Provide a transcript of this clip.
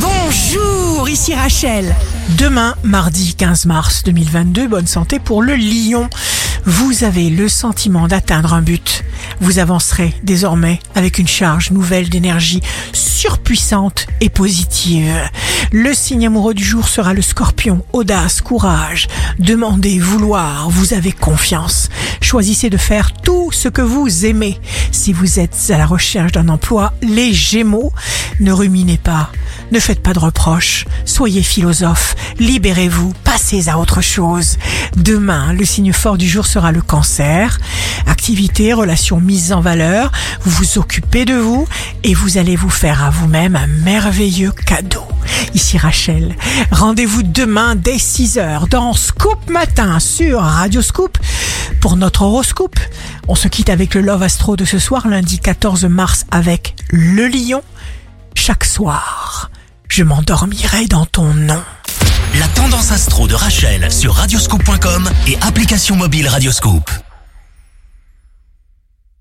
Bonjour, ici Rachel. Demain, mardi 15 mars 2022, bonne santé pour le lion. Vous avez le sentiment d'atteindre un but. Vous avancerez désormais avec une charge nouvelle d'énergie surpuissante et positive. Le signe amoureux du jour sera le scorpion. Audace, courage, demandez, vouloir, vous avez confiance. Choisissez de faire tout ce que vous aimez. Si vous êtes à la recherche d'un emploi, les gémeaux, ne ruminez pas, ne faites pas de reproches, soyez philosophe, libérez-vous, passez à autre chose. Demain, le signe fort du jour sera le cancer. Activité, relations mises en valeur, vous vous occupez de vous et vous allez vous faire à vous-même un merveilleux cadeau. Ici Rachel, rendez-vous demain dès 6h dans Scoop Matin sur Radio Scoop pour notre horoscope. On se quitte avec le Love Astro de ce soir, lundi 14 mars avec le lion. Chaque soir, je m'endormirai dans ton nom. La tendance astro de Rachel sur radioscope.com et application mobile Radioscope.